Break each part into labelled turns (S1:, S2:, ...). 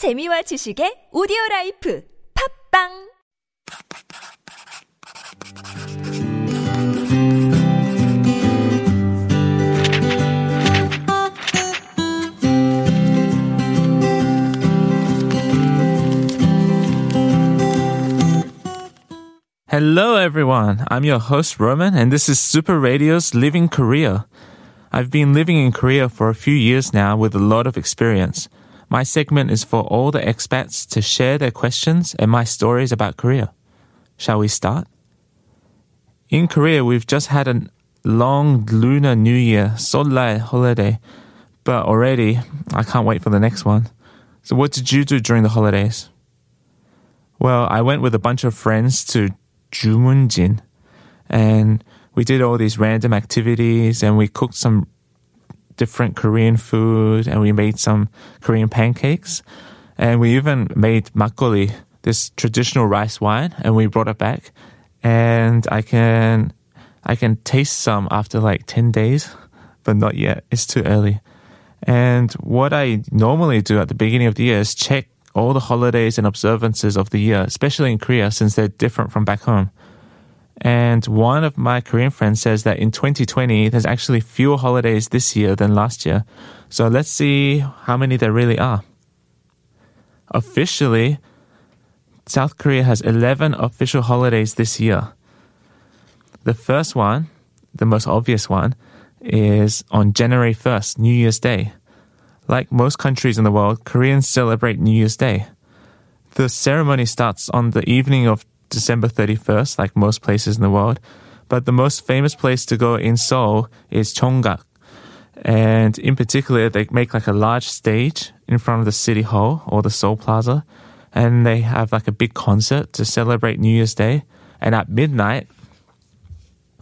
S1: 재미와 지식의 오디오 라이프 팟빵
S2: Hello, everyone. I'm your host, Roman, and this is Super Radio's Living Korea. I've been living in Korea for a few years now with a lot of experience. My segment is for all the expats to share their questions and my stories about Korea. Shall we start? In Korea, we've just had a long Lunar New Year, Seollal holiday, but already I can't wait for the next one. So, what did you do during the holidays? Well, I went with a bunch of friends to Jumunjin and we did all these random activities and we cooked some different Korean food and we made some Korean pancakes and we even made makgeolli, this traditional rice wine, and we brought it back and I can I can taste some after like 10 days, but not yet. It's too early. And what I normally do at the beginning of the year is check all the holidays and observances of the year, especially in Korea since they're different from back home. And one of my Korean friends says that in 2020, there's actually fewer holidays this year than last year. So let's see how many there really are. Officially, South Korea has 11 official holidays this year. The first one, the most obvious one, is on January 1st, New Year's Day. Like most countries in the world, Koreans celebrate New Year's Day. The ceremony starts on the evening of December 31st, like most places in the world. But the most famous place to go in Seoul is Jonggak. And in particular, they make like a large stage in front of the city hall or the Seoul Plaza. And they have like a big concert to celebrate New Year's Day. And at midnight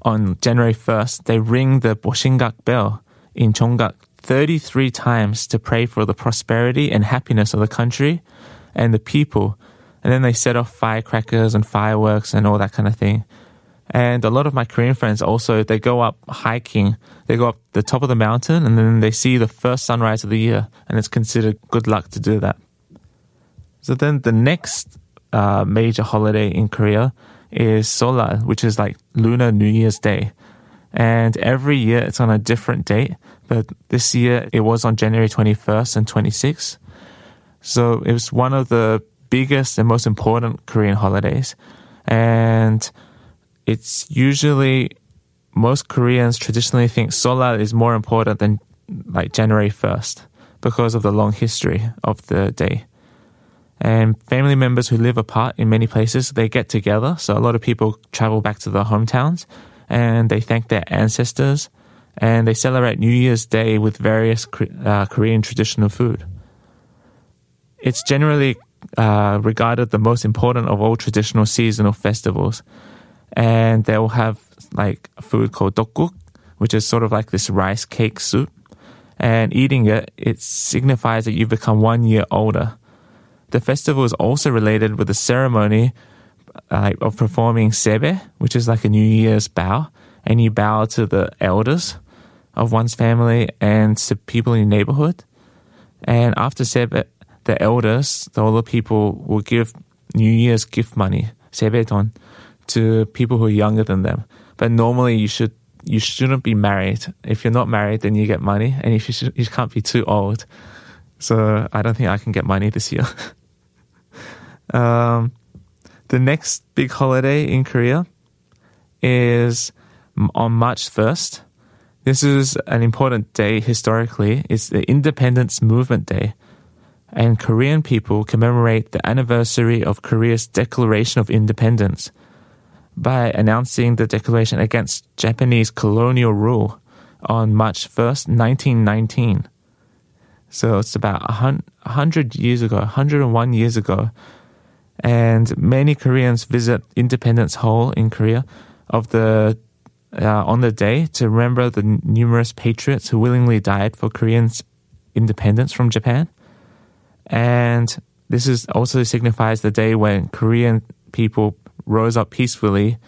S2: on January 1st, they ring the Boshingak bell in Jonggak 33 times to pray for the prosperity and happiness of the country and the people and then they set off firecrackers and fireworks and all that kind of thing. And a lot of my Korean friends also, they go up hiking. They go up the top of the mountain and then they see the first sunrise of the year. And it's considered good luck to do that. So then the next uh, major holiday in Korea is Seollal, which is like Lunar New Year's Day. And every year it's on a different date. But this year it was on January 21st and 26th. So it was one of the biggest and most important Korean holidays. And it's usually most Koreans traditionally think Seollal is more important than like January 1st because of the long history of the day. And family members who live apart in many places, they get together. So a lot of people travel back to their hometowns and they thank their ancestors and they celebrate New Year's Day with various uh, Korean traditional food. It's generally uh, regarded the most important of all traditional seasonal festivals. And they will have like food called tteokguk, which is sort of like this rice cake soup. And eating it, it signifies that you've become one year older. The festival is also related with the ceremony uh, of performing sebae, which is like a New Year's bow. And you bow to the elders of one's family and to people in your neighborhood. And after sebae, the elders, the older people, will give New Year's gift money, sebaetdon, to people who are younger than them. But normally, you should you shouldn't be married. If you're not married, then you get money, and if you should, you can't be too old. So I don't think I can get money this year. um, the next big holiday in Korea is on March first. This is an important day historically. It's the Independence Movement Day and Korean people commemorate the anniversary of Korea's Declaration of Independence by announcing the declaration against Japanese colonial rule on March 1st, 1919. So it's about 100 years ago, 101 years ago. And many Koreans visit Independence Hall in Korea of the uh, on the day to remember the numerous patriots who willingly died for Koreans' independence from Japan. And this is also signifies the day when Korean people rose up peacefully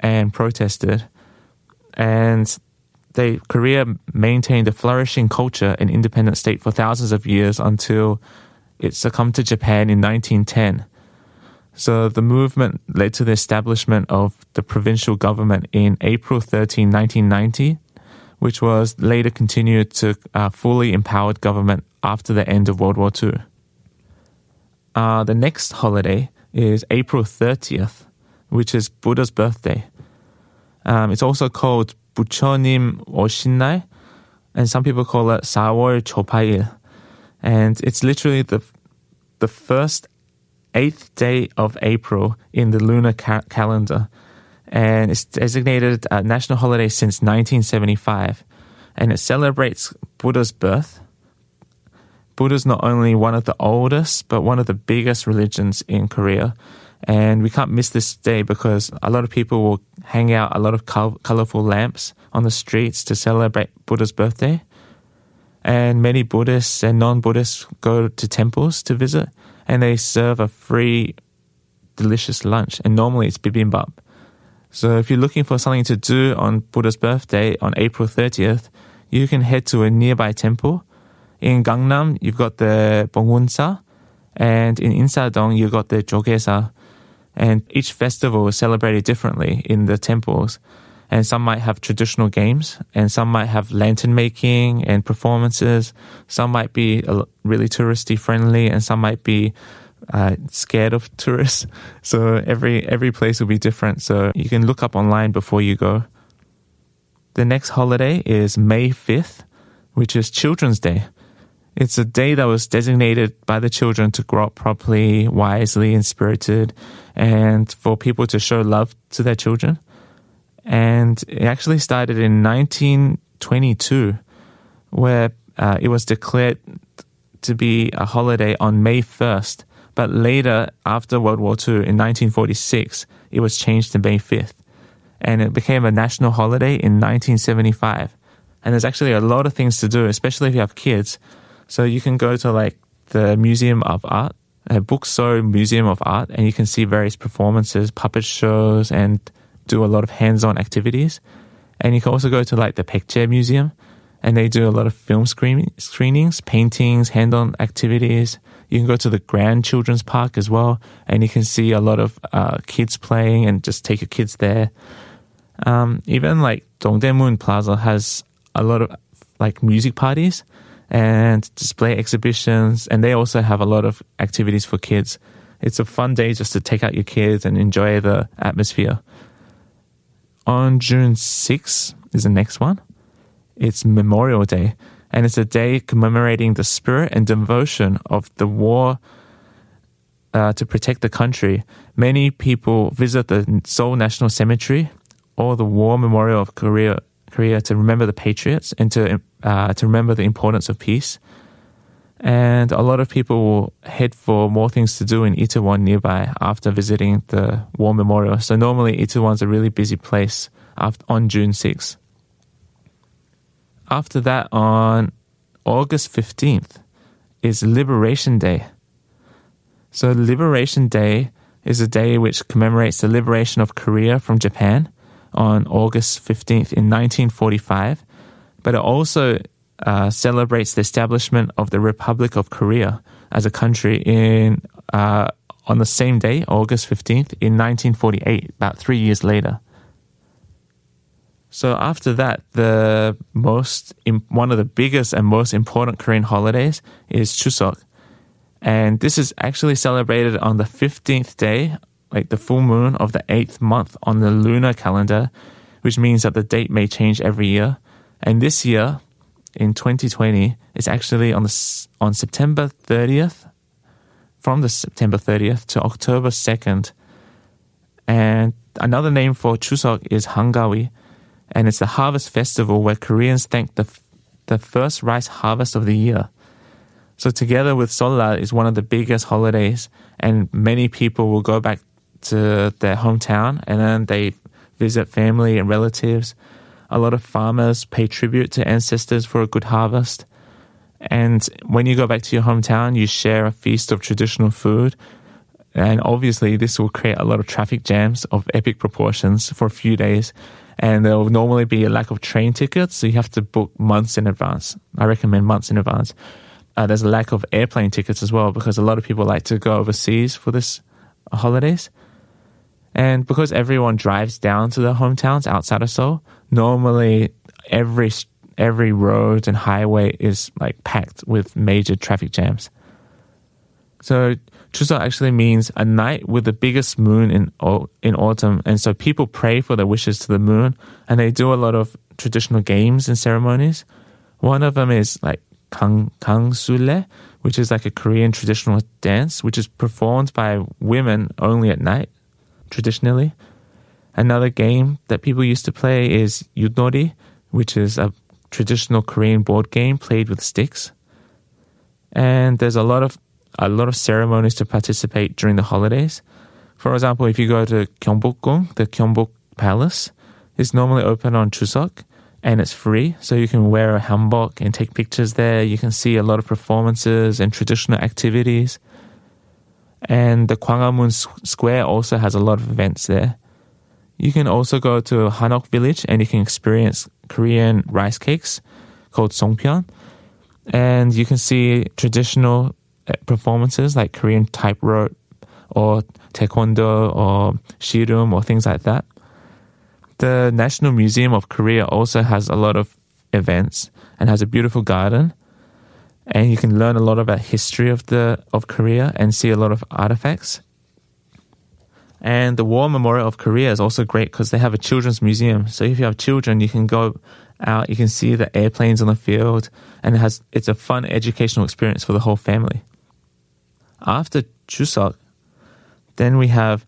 S2: and protested. And they, Korea maintained a flourishing culture and independent state for thousands of years until it succumbed to Japan in 1910. So the movement led to the establishment of the provisional government in April 13, 1990, which was later continued to a fully empowered government after the end of World War II. Uh, the next holiday is April 30th, which is Buddha's birthday. Um, it's also called Buchonim Oshinai, and some people call it Sawar Chopail. And it's literally the, the first eighth day of April in the lunar ca- calendar. And it's designated a national holiday since 1975. And it celebrates Buddha's birth Buddha's not only one of the oldest, but one of the biggest religions in Korea. And we can't miss this day because a lot of people will hang out a lot of col- colorful lamps on the streets to celebrate Buddha's birthday. And many Buddhists and non Buddhists go to temples to visit and they serve a free, delicious lunch. And normally it's bibimbap. So if you're looking for something to do on Buddha's birthday on April 30th, you can head to a nearby temple. In Gangnam, you've got the Bongeunsa, and in Insadong, you've got the Jogyesa. And each festival is celebrated differently in the temples. And some might have traditional games, and some might have lantern making and performances. Some might be really touristy friendly, and some might be uh, scared of tourists. So every every place will be different. So you can look up online before you go. The next holiday is May 5th, which is Children's Day. It's a day that was designated by the children to grow up properly, wisely, and spirited, and for people to show love to their children. And it actually started in 1922, where uh, it was declared to be a holiday on May 1st. But later, after World War II, in 1946, it was changed to May 5th. And it became a national holiday in 1975. And there's actually a lot of things to do, especially if you have kids. So you can go to like the Museum of Art, a Bukso Museum of Art, and you can see various performances, puppet shows, and do a lot of hands-on activities. And you can also go to like the Baekje Museum, and they do a lot of film screen- screenings, paintings, hand-on activities. You can go to the Grand Children's Park as well, and you can see a lot of uh, kids playing and just take your kids there. Um, even like Dongdaemun Plaza has a lot of like music parties and display exhibitions, and they also have a lot of activities for kids. It's a fun day just to take out your kids and enjoy the atmosphere. On June 6th is the next one. It's Memorial Day, and it's a day commemorating the spirit and devotion of the war uh, to protect the country. Many people visit the Seoul National Cemetery or the War Memorial of Korea, Korea to remember the patriots and to uh, to remember the importance of peace. And a lot of people will head for more things to do in Itaewon nearby after visiting the War Memorial. So normally Itaewon's a really busy place after, on June 6th. After that, on August 15th is Liberation Day. So Liberation Day is a day which commemorates the liberation of Korea from Japan on August 15th in 1945 but it also uh, celebrates the establishment of the Republic of Korea as a country in uh, on the same day, August 15th, in 1948, about three years later. So after that, the most one of the biggest and most important Korean holidays is Chuseok, and this is actually celebrated on the 15th day, like the full moon of the eighth month on the lunar calendar, which means that the date may change every year. And this year, in 2020, it's actually on the on September 30th, from the September 30th to October 2nd. And another name for Chuseok is Hangawi, and it's the harvest festival where Koreans thank the the first rice harvest of the year. So together with Seollal is one of the biggest holidays, and many people will go back to their hometown and then they visit family and relatives a lot of farmers pay tribute to ancestors for a good harvest. And when you go back to your hometown, you share a feast of traditional food. And obviously, this will create a lot of traffic jams of epic proportions for a few days. And there will normally be a lack of train tickets, so you have to book months in advance. I recommend months in advance. uh, there's a lack of airplane tickets as well because a lot of people like to go overseas for this holidays. And because everyone drives down to their hometowns outside of Seoul, normally every every road and highway is like packed with major traffic jams. So Chuseok actually means a night with the biggest moon in in autumn, and so people pray for their wishes to the moon, and they do a lot of traditional games and ceremonies. One of them is like Kang Kangsule, which is like a Korean traditional dance, which is performed by women only at night, traditionally. Another game that people used to play is Yudori, which is a traditional Korean board game played with sticks. And there's a lot of a lot of ceremonies to participate during the holidays. For example, if you go to Gyeongbokgung, the Gyeongbok Palace is normally open on Chuseok and it's free. So you can wear a hanbok and take pictures there. You can see a lot of performances and traditional activities. And the Gwanghwamun Square also has a lot of events there. You can also go to Hanok village and you can experience Korean rice cakes called songpyeon. And you can see traditional uh, performances like Korean rope or taekwondo or ssireum or things like that. The National Museum of Korea also has a lot of events and has a beautiful garden. And you can learn a lot about history of the of Korea and see a lot of artifacts. And the War Memorial of Korea is also great because they have a children's museum. So if you have children, you can go out, you can see the airplanes on the field, and it has it's a fun educational experience for the whole family. After Chuseok, then we have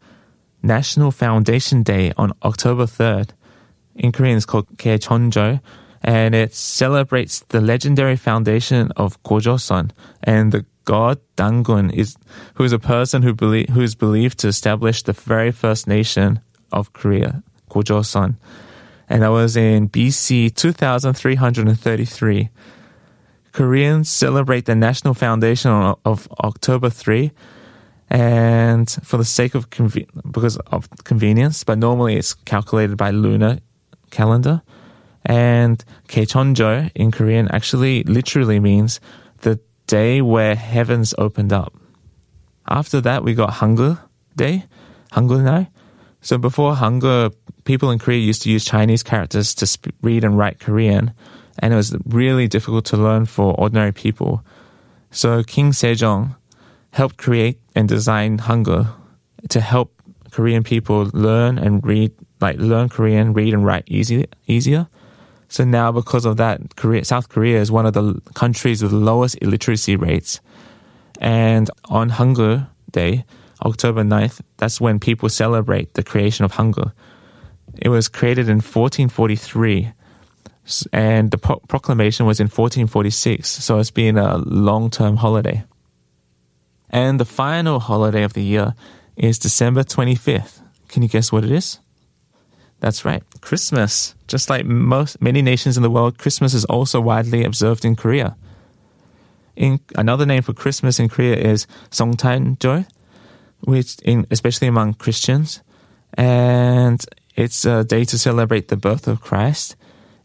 S2: National Foundation Day on October 3rd. In Korean, it's called Chonjo, and it celebrates the legendary foundation of Gojoseon and the god Dangun is who is a person who believe, who is believed to establish the very first nation of Korea, Gojoseon, and that was in BC 2333. Koreans celebrate the national foundation of October 3 and for the sake of conven- because of convenience, but normally it's calculated by lunar calendar. And Gaecheonjeol in Korean actually literally means the day where heavens opened up. After that, we got Hangul Day, Hangul Nal. So before Hangul, people in Korea used to use Chinese characters to sp- read and write Korean and it was really difficult to learn for ordinary people. So King Sejong helped create and design Hangul to help Korean people learn and read, like learn Korean, read and write easy, easier. So now, because of that, Korea, South Korea is one of the countries with lowest illiteracy rates. And on Hangul Day, October 9th, that's when people celebrate the creation of Hangul. It was created in 1443 and the pro- proclamation was in 1446, so it's been a long term holiday. And the final holiday of the year is December 25th. Can you guess what it is? That's right, Christmas. Just like most many nations in the world, Christmas is also widely observed in Korea. In, another name for Christmas in Korea is Songtanjeol, which in, especially among Christians, and it's a day to celebrate the birth of Christ.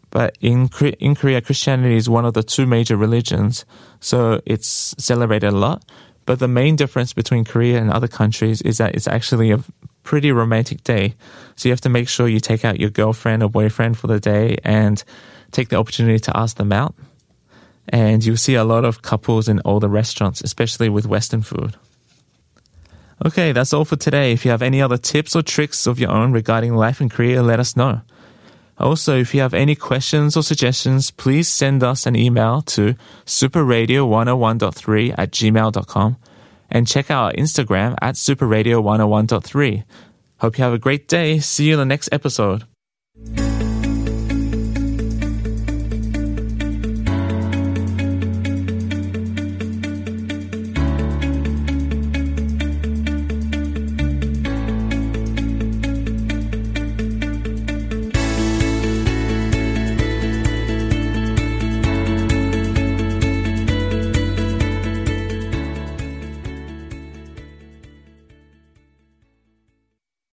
S2: But in in Korea, Christianity is one of the two major religions, so it's celebrated a lot. But the main difference between Korea and other countries is that it's actually a pretty romantic day. So you have to make sure you take out your girlfriend or boyfriend for the day and take the opportunity to ask them out. And you'll see a lot of couples in all the restaurants, especially with Western food. Okay, that's all for today. If you have any other tips or tricks of your own regarding life in Korea, let us know. Also, if you have any questions or suggestions, please send us an email to superradio101.3 at gmail.com and check out our Instagram at superradio101.3. Hope you have a great day. See you in the next episode.